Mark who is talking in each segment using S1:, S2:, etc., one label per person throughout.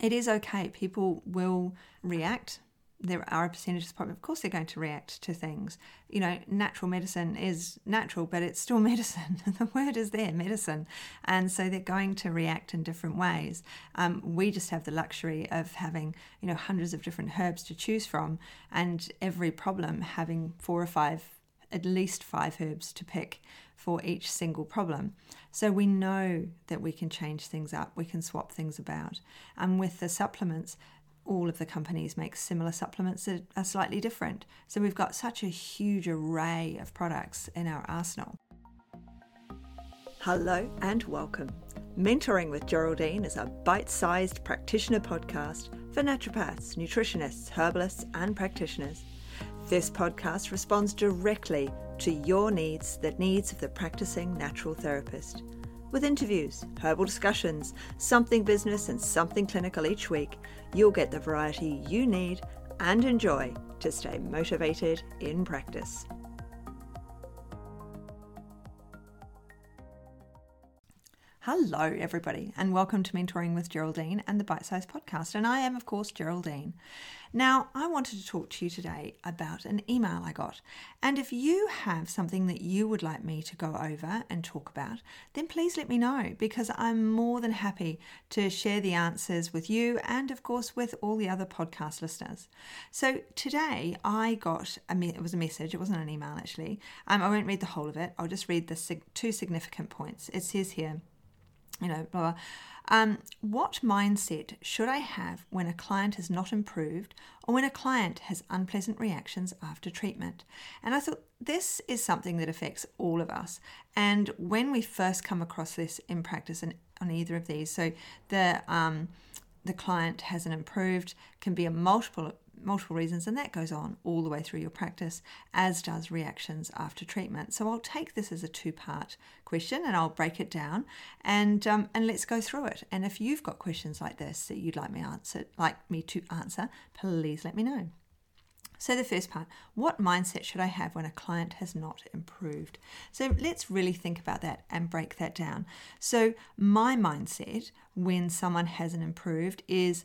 S1: it is okay. People will react there are a percentage of population, of course, they're going to react to things. You know, natural medicine is natural, but it's still medicine. the word is there, medicine. And so they're going to react in different ways. Um, we just have the luxury of having, you know, hundreds of different herbs to choose from, and every problem having four or five, at least five herbs to pick for each single problem. So we know that we can change things up, we can swap things about. And with the supplements, all of the companies make similar supplements that are slightly different. So we've got such a huge array of products in our arsenal. Hello and welcome. Mentoring with Geraldine is a bite sized practitioner podcast for naturopaths, nutritionists, herbalists, and practitioners. This podcast responds directly to your needs, the needs of the practicing natural therapist with interviews, herbal discussions, something business, and something clinical each week, you'll get the variety you need and enjoy to stay motivated in practice. Hello, everybody, and welcome to Mentoring with Geraldine and the Bite Size Podcast. And I am, of course, Geraldine. Now, I wanted to talk to you today about an email I got. And if you have something that you would like me to go over and talk about, then please let me know because I'm more than happy to share the answers with you and, of course, with all the other podcast listeners. So today I got a me- it was a message. It wasn't an email actually. Um, I won't read the whole of it. I'll just read the sig- two significant points. It says here, you know, blah. blah um, what mindset should I have when a client has not improved or when a client has unpleasant reactions after treatment? And I thought this is something that affects all of us. And when we first come across this in practice and on either of these, so the um, the client hasn't improved can be a multiple multiple reasons, and that goes on all the way through your practice, as does reactions after treatment. So I'll take this as a two-part question, and I'll break it down, and um, and let's go through it. And if you've got questions like this that you'd like me answer, like me to answer, please let me know. So, the first part what mindset should I have when a client has not improved? So, let's really think about that and break that down. So, my mindset when someone hasn't improved is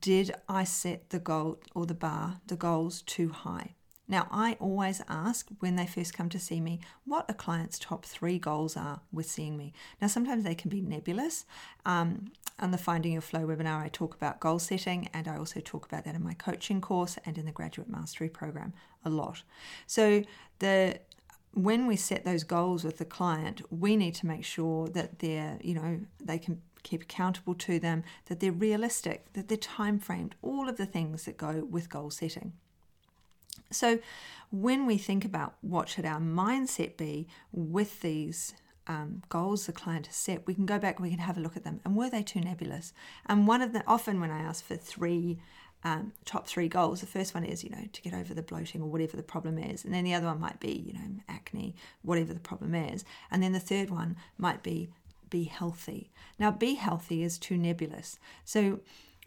S1: did I set the goal or the bar, the goals too high? Now, I always ask when they first come to see me what a client's top three goals are with seeing me. Now, sometimes they can be nebulous. Um, on the Finding Your Flow webinar, I talk about goal setting, and I also talk about that in my coaching course and in the Graduate Mastery program a lot. So, the when we set those goals with the client, we need to make sure that they're, you know, they can keep accountable to them, that they're realistic, that they're time framed, all of the things that go with goal setting. So, when we think about what should our mindset be with these um, goals the client has set, we can go back, we can have a look at them, and were they too nebulous? And one of the often when I ask for three um, top three goals, the first one is you know to get over the bloating or whatever the problem is, and then the other one might be you know acne, whatever the problem is, and then the third one might be be healthy. Now, be healthy is too nebulous. So,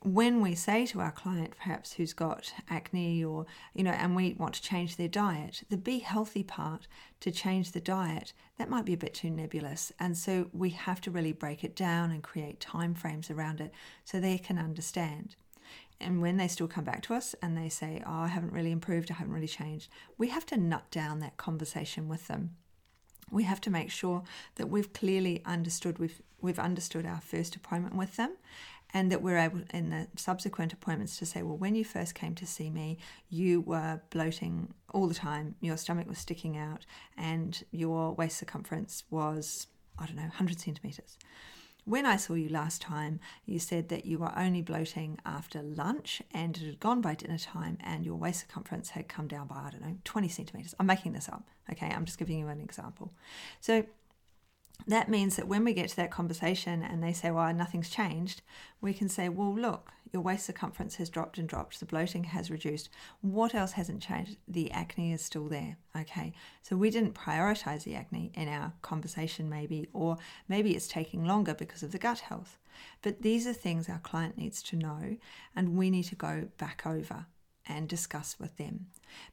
S1: when we say to our client, perhaps who's got acne or, you know, and we want to change their diet, the be healthy part to change the diet, that might be a bit too nebulous. And so we have to really break it down and create time frames around it so they can understand. And when they still come back to us and they say, Oh, I haven't really improved, I haven't really changed, we have to nut down that conversation with them we have to make sure that we've clearly understood we've we've understood our first appointment with them and that we're able in the subsequent appointments to say well when you first came to see me you were bloating all the time your stomach was sticking out and your waist circumference was i don't know 100 centimeters when I saw you last time, you said that you were only bloating after lunch and it had gone by dinner time and your waist circumference had come down by, I don't know, 20 centimeters. I'm making this up, okay? I'm just giving you an example. So that means that when we get to that conversation and they say, well, nothing's changed, we can say, well, look, your waist circumference has dropped and dropped, the bloating has reduced. What else hasn't changed? The acne is still there. Okay, so we didn't prioritize the acne in our conversation, maybe, or maybe it's taking longer because of the gut health. But these are things our client needs to know, and we need to go back over and discuss with them.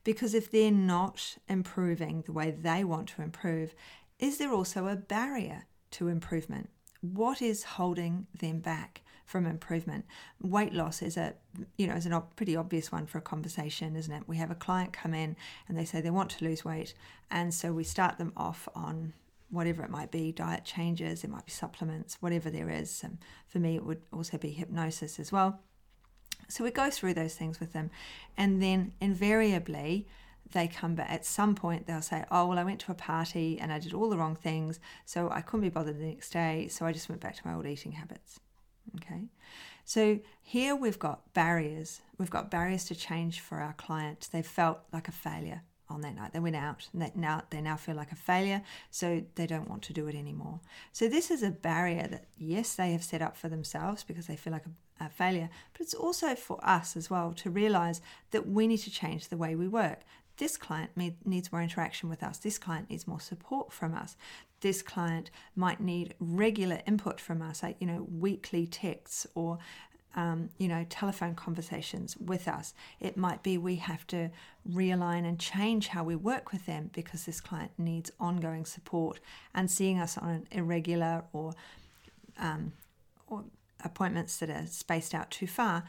S1: Because if they're not improving the way they want to improve, is there also a barrier to improvement? What is holding them back? from improvement. Weight loss is a you know is a pretty obvious one for a conversation, isn't it? We have a client come in and they say they want to lose weight, and so we start them off on whatever it might be diet changes, it might be supplements, whatever there is. And for me, it would also be hypnosis as well. So we go through those things with them, and then invariably, they come back at some point they'll say oh well i went to a party and i did all the wrong things so i couldn't be bothered the next day so i just went back to my old eating habits. Okay? So here we've got barriers. We've got barriers to change for our clients they felt like a failure on that night. They went out and they now they now feel like a failure so they don't want to do it anymore. So this is a barrier that yes they have set up for themselves because they feel like a, a failure but it's also for us as well to realize that we need to change the way we work this client needs more interaction with us. This client needs more support from us. This client might need regular input from us, like, you know, weekly texts or, um, you know, telephone conversations with us. It might be we have to realign and change how we work with them because this client needs ongoing support and seeing us on an irregular or, um, or appointments that are spaced out too far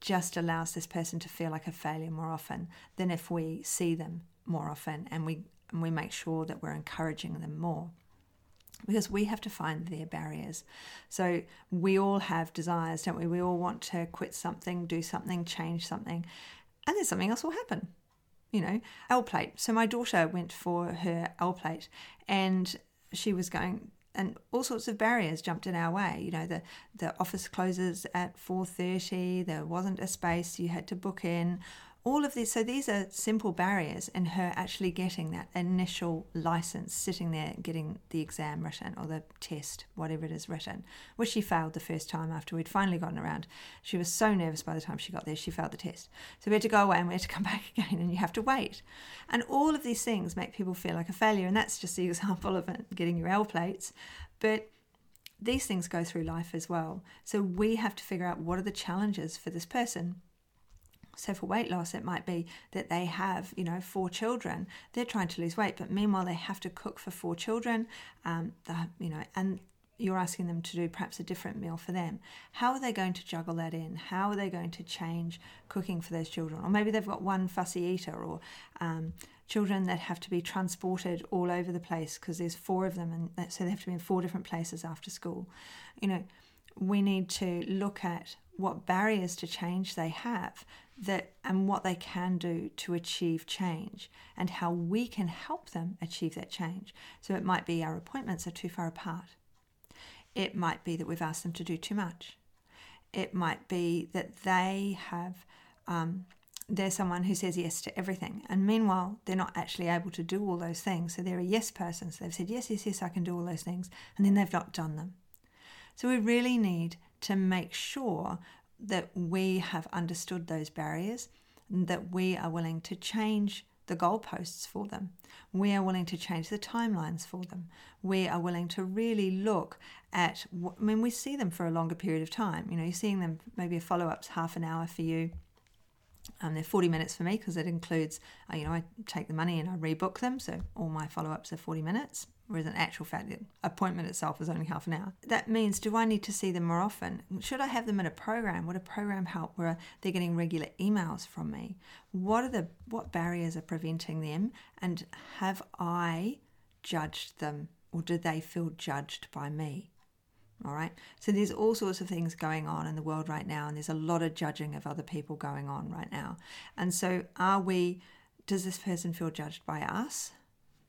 S1: just allows this person to feel like a failure more often than if we see them more often and we and we make sure that we're encouraging them more because we have to find their barriers. So we all have desires, don't we? We all want to quit something, do something, change something, and then something else will happen. You know, L plate. So my daughter went for her L plate and she was going and all sorts of barriers jumped in our way. You know, the the office closes at four thirty. There wasn't a space. You had to book in. All of these. So these are simple barriers in her actually getting that initial license, sitting there getting the exam written or the test, whatever it is written, which she failed the first time after we'd finally gotten around. She was so nervous by the time she got there, she failed the test. So we had to go away and we had to come back again, and you have to wait. And all of these things make people feel like a failure, and that's just the example of it, getting your L plates. But these things go through life as well. So we have to figure out what are the challenges for this person. So for weight loss, it might be that they have, you know, four children. They're trying to lose weight, but meanwhile they have to cook for four children. Um, you know, and you're asking them to do perhaps a different meal for them. How are they going to juggle that in? How are they going to change cooking for those children? Or maybe they've got one fussy eater, or um, children that have to be transported all over the place because there's four of them, and so they have to be in four different places after school. You know, we need to look at what barriers to change they have that and what they can do to achieve change and how we can help them achieve that change. So it might be our appointments are too far apart. It might be that we've asked them to do too much. It might be that they have um, they're someone who says yes to everything. And meanwhile, they're not actually able to do all those things. So they're a yes person. So they've said, yes, yes, yes, I can do all those things. And then they've not done them. So we really need to make sure that we have understood those barriers, and that we are willing to change the goalposts for them. We are willing to change the timelines for them. We are willing to really look at, I mean, we see them for a longer period of time. You know, you're seeing them maybe a follow up's half an hour for you um, they're 40 minutes for me because it includes, uh, you know, I take the money and I rebook them. So all my follow ups are 40 minutes, whereas in actual fact, the appointment itself is only half an hour. That means, do I need to see them more often? Should I have them in a program? Would a program help where they're getting regular emails from me? What are the what barriers are preventing them? And have I judged them or do they feel judged by me? All right. So there's all sorts of things going on in the world right now, and there's a lot of judging of other people going on right now. And so, are we, does this person feel judged by us?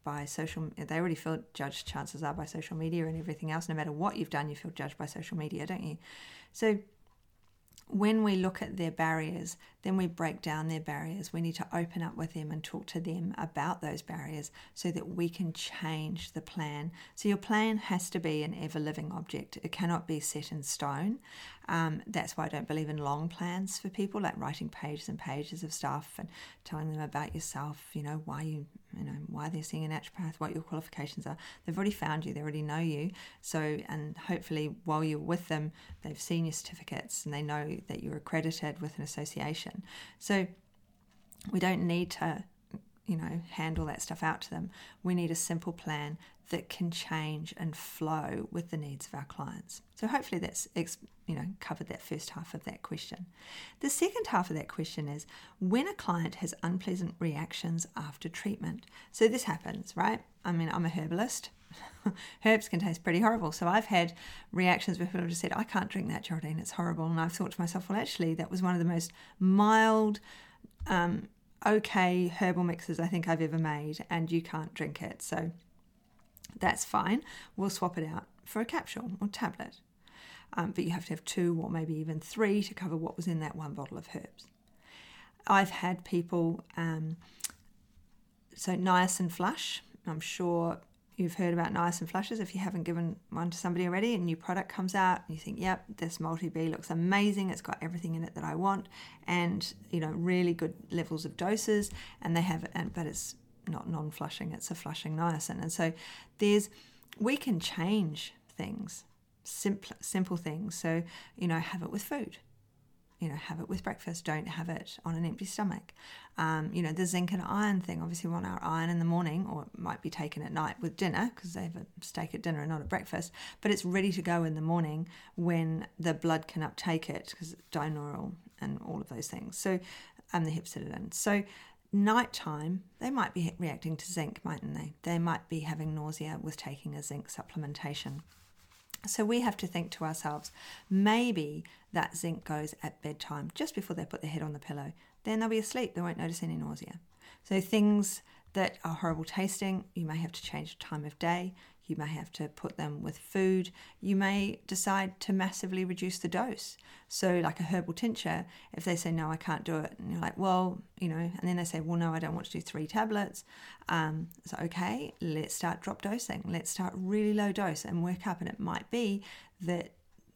S1: By social, they already feel judged, chances are, by social media and everything else. No matter what you've done, you feel judged by social media, don't you? So, when we look at their barriers, then we break down their barriers. We need to open up with them and talk to them about those barriers so that we can change the plan. So, your plan has to be an ever living object, it cannot be set in stone. Um, that's why I don't believe in long plans for people, like writing pages and pages of stuff and telling them about yourself, you know, why you, you know, why they're seeing a naturopath, what your qualifications are. They've already found you, they already know you. So, and hopefully while you're with them, they've seen your certificates and they know that you're accredited with an association. So, we don't need to you know, hand all that stuff out to them. We need a simple plan that can change and flow with the needs of our clients. So hopefully that's you know covered that first half of that question. The second half of that question is when a client has unpleasant reactions after treatment. So this happens, right? I mean, I'm a herbalist. Herbs can taste pretty horrible. So I've had reactions where people have just said, I can't drink that, Geraldine, it's horrible. And I've thought to myself, well, actually, that was one of the most mild, um, okay herbal mixes I think I've ever made, and you can't drink it. So that's fine. We'll swap it out for a capsule or tablet. Um, but you have to have two or maybe even three to cover what was in that one bottle of herbs. I've had people, um, so niacin flush, I'm sure you've heard about niacin flushes if you haven't given one to somebody already. A new product comes out and you think, yep, this multi B looks amazing. It's got everything in it that I want, and you know, really good levels of doses. And they have, and but it's not non-flushing; it's a flushing niacin. And so there's we can change things, simple simple things. So you know, have it with food you know, have it with breakfast. Don't have it on an empty stomach. Um, you know, the zinc and iron thing. Obviously, we want our iron in the morning, or it might be taken at night with dinner because they have a steak at dinner and not at breakfast. But it's ready to go in the morning when the blood can uptake it because it's diurnal and all of those things. So, and um, the hepcidin. So, nighttime they might be reacting to zinc, mightn't they? They might be having nausea with taking a zinc supplementation. So we have to think to ourselves, maybe that zinc goes at bedtime, just before they put their head on the pillow. Then they'll be asleep, they won't notice any nausea. So things that are horrible tasting, you may have to change the time of day. You may have to put them with food. You may decide to massively reduce the dose. So, like a herbal tincture, if they say, No, I can't do it, and you're like, Well, you know, and then they say, Well, no, I don't want to do three tablets. Um, so, okay, let's start drop dosing. Let's start really low dose and work up. And it might be that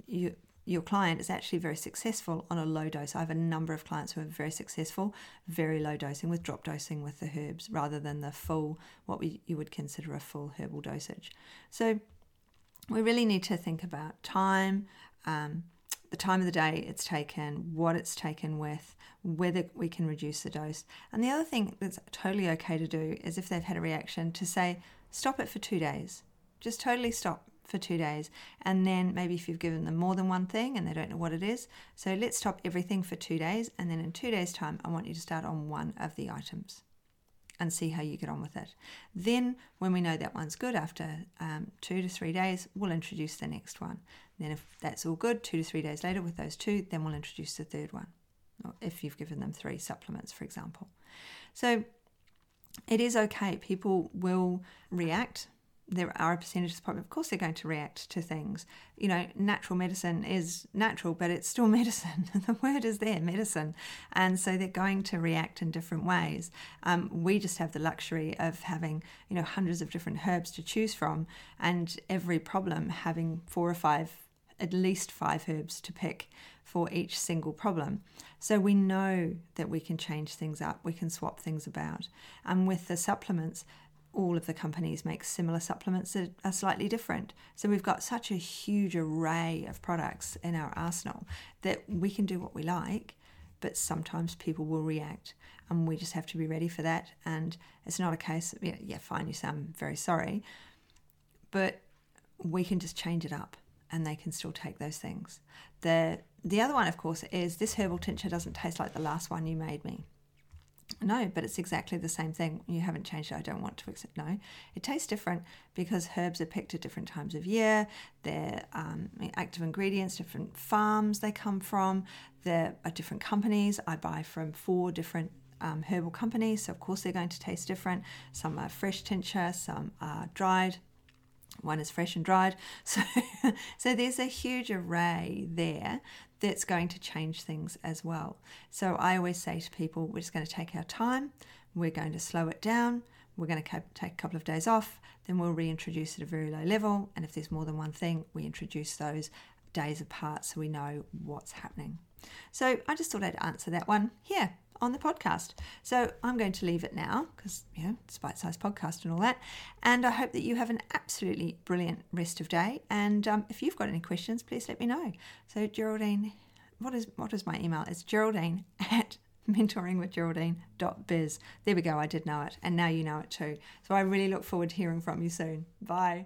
S1: you your client is actually very successful on a low dose. I have a number of clients who are very successful, very low dosing with drop dosing with the herbs rather than the full, what we, you would consider a full herbal dosage. So we really need to think about time, um, the time of the day it's taken, what it's taken with, whether we can reduce the dose. And the other thing that's totally okay to do is if they've had a reaction to say, stop it for two days. Just totally stop for two days. And then maybe if you've given them more than one thing and they don't know what it is. So let's stop everything for two days. And then in two days' time, I want you to start on one of the items and see how you get on with it. Then, when we know that one's good after um, two to three days, we'll introduce the next one. Then, if that's all good, two to three days later with those two, then we'll introduce the third one. If you've given them three supplements, for example. So, it is okay. People will react there are a percentage of of course they're going to react to things. You know, natural medicine is natural, but it's still medicine. the word is there, medicine. And so they're going to react in different ways. Um, we just have the luxury of having, you know, hundreds of different herbs to choose from and every problem having four or five, at least five herbs to pick for each single problem. So we know that we can change things up, we can swap things about. And with the supplements, all of the companies make similar supplements that are slightly different. So we've got such a huge array of products in our arsenal that we can do what we like, but sometimes people will react and we just have to be ready for that. And it's not a case, yeah, yeah fine, you sound very sorry, but we can just change it up and they can still take those things. The, the other one, of course, is this herbal tincture doesn't taste like the last one you made me. No, but it's exactly the same thing. You haven't changed it. I don't want to accept. No, it tastes different because herbs are picked at different times of year. They're um, active ingredients, different farms they come from. There are different companies. I buy from four different um, herbal companies, so of course they're going to taste different. Some are fresh tincture, some are dried. One is fresh and dried. So, so there's a huge array there that's going to change things as well. So I always say to people, we're just going to take our time, we're going to slow it down, we're going to take a couple of days off, then we'll reintroduce it at a very low level. And if there's more than one thing, we introduce those days apart so we know what's happening. So I just thought I'd answer that one here on the podcast. So I'm going to leave it now because, you know, it's bite sized podcast and all that. And I hope that you have an absolutely brilliant rest of day. And um, if you've got any questions, please let me know. So, Geraldine, what is what is my email? It's geraldine at mentoringwithgeraldine.biz. There we go, I did know it, and now you know it too. So I really look forward to hearing from you soon. Bye.